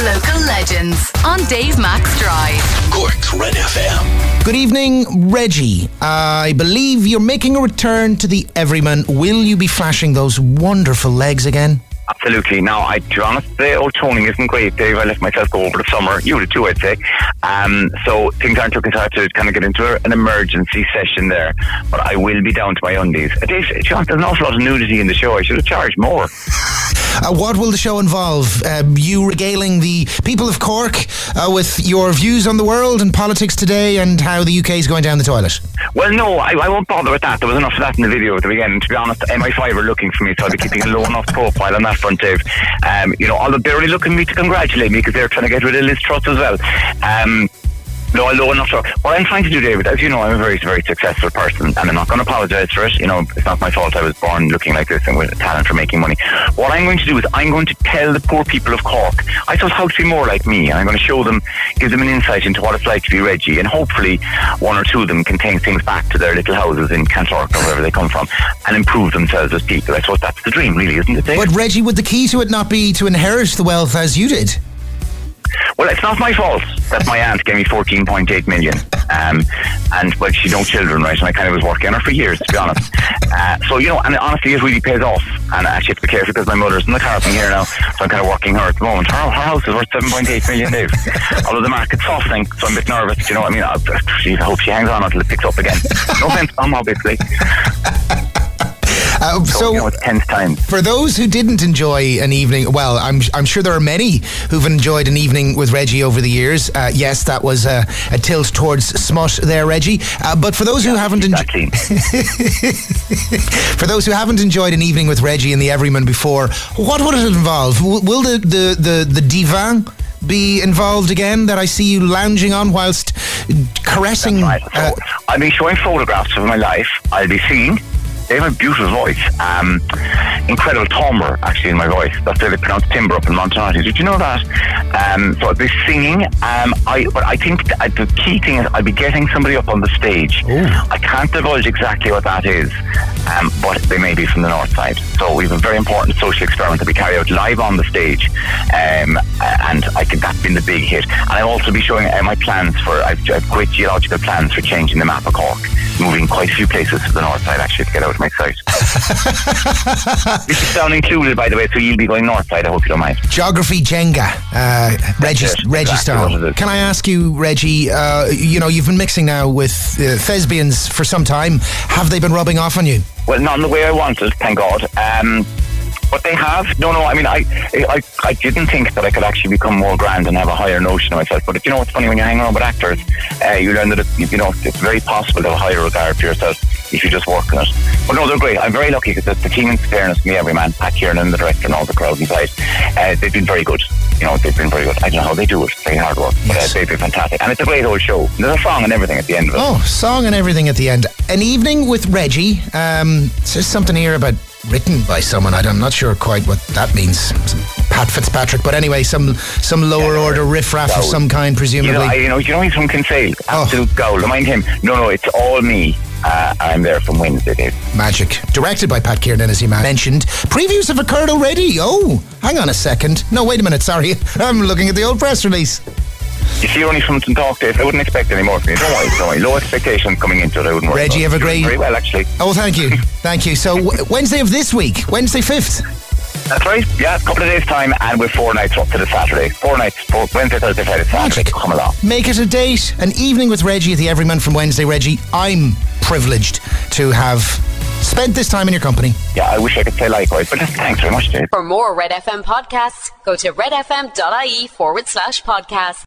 Local legends on Dave Max Drive. Cork's Red FM. Good evening, Reggie. I believe you're making a return to the Everyman. Will you be flashing those wonderful legs again? Absolutely. Now, I, to be honest, the old toning isn't great, Dave. I let myself go over the summer. You did too, I'd say. Um, so things aren't looking hard to kind of get into an emergency session there. But I will be down to my undies. Dave, John, there's an awful lot of nudity in the show. I should have charged more. Uh, what will the show involve? Uh, you regaling the people of Cork uh, with your views on the world and politics today and how the UK is going down the toilet? Well, no, I, I won't bother with that. There was enough of that in the video at the beginning. To be honest, MI5 are looking for me, so I'll be keeping a low enough profile on that front, Dave. Um, you know, although they're really looking me to congratulate me because they're trying to get rid of Liz Truss as well. Um, no, I'm not sure. What I'm trying to do, David, as you know, I'm a very, very successful person, and I'm not going to apologise for it. You know, it's not my fault I was born looking like this and with a talent for making money. What I'm going to do is I'm going to tell the poor people of Cork, I thought how to be more like me, and I'm going to show them, give them an insight into what it's like to be Reggie, and hopefully one or two of them can take things back to their little houses in Cantork or wherever they come from, and improve themselves as people. I suppose that's the dream, really, isn't it, Dave? But Reggie, would the key to it not be to inherit the wealth as you did? Well, it's not my fault that my aunt gave me 14.8 million. Um, and, well, she no children, right? And I kind of was working on her for years, to be honest. Uh, so, you know, and honestly, it really pays off. And I actually have to be careful because my mother's in the car from here now. So I'm kind of working her at the moment. Her, her house is worth 7.8 million, Dave. Although the market's softening, so I'm a bit nervous. You know what I mean? I, I hope she hangs on until it picks up again. No offense, Tom, obviously. Uh, So, so you know, it's tense times. For those who didn't enjoy an evening, well, I'm, I'm sure there are many who've enjoyed an evening with Reggie over the years. Uh, yes, that was a, a tilt towards smut there, Reggie. Uh, but for those who haven't enjoyed, for those who haven't enjoyed an evening with Reggie and the Everyman before, what would it involve? W- will the the the, the divan be involved again? That I see you lounging on whilst caressing. Right. So uh, I'll be showing photographs of my life. I'll be singing. They have a beautiful voice. Um, incredible timbre, actually, in my voice. That's the way they pronounce timbre up in Montenotte. Did you know that? Um, so I'll be singing. Um, I, but I think th- uh, the key thing is I'll be getting somebody up on the stage. I can't divulge exactly what that is, um, but they may be from the north side. So we have a very important social experiment that we carry out live on the stage, um, and I think that's been the big hit. And I'll also be showing uh, my plans for I've, I've great geological plans for changing the map of Cork, moving quite a few places to the north side actually to get out my sight. this is down included, by the way, so you'll be going north side. I hope you don't mind. Geography Jenga, uh, Reggie, Reggie exactly what it style. is. Can I ask you, Reggie? Uh, you know, you've been mixing now with uh, thespians for some time. Have they been rubbing off on you? Well, not in the way I wanted, thank God. Um, but they have. No, no. I mean, I, I, I didn't think that I could actually become more grand and have a higher notion of myself. But you know, what's funny when you hang around with actors, uh, you learn that it, you know it's very possible to have a higher regard for yourself if you just work on it. But no, they're great. I'm very lucky because the, the team, in fairness, me, Everyman, Pat Kiernan, and the director, and all the crowd inside, uh, they've been very good. You know, they've been very good. I don't know how they do it. Very hard work, but uh, they've been fantastic. And it's a great old show. There's a song and everything at the end of it. Oh, song and everything at the end. An evening with Reggie. Um, there's something here about written by someone. I'm not sure quite what that means. Pat Fitzpatrick, but anyway, some some lower order riffraff of some kind, You presumably. know, I, you know, you know he's from Kinsale. Oh. Absolute gold. Mind him. No, no, it's all me. Uh, I'm there from Wednesday, Dave. Magic. Directed by Pat Kiernan, as you mentioned. Previews have occurred already. Oh, hang on a second. No, wait a minute. Sorry. I'm looking at the old press release. You see, you're only from St. Talk, Dave. I wouldn't expect any more from you. Don't worry, don't worry. Low expectations coming into it. I wouldn't worry. Reggie, have a great- Very well, actually. Oh, thank you. Thank you. So, w- Wednesday of this week, Wednesday 5th. That's right. Yeah, a couple of days' time, and we're four nights up to the Saturday. Four nights, four, Wednesday, Thursday, Friday, Saturday. Magic. Come along. Make it a date. An evening with Reggie at the Everyman from Wednesday. Reggie, I'm privileged to have spent this time in your company. Yeah, I wish I could say likewise, but thanks very much, Dave. For more Red FM podcasts, go to redfm.ie forward slash podcast.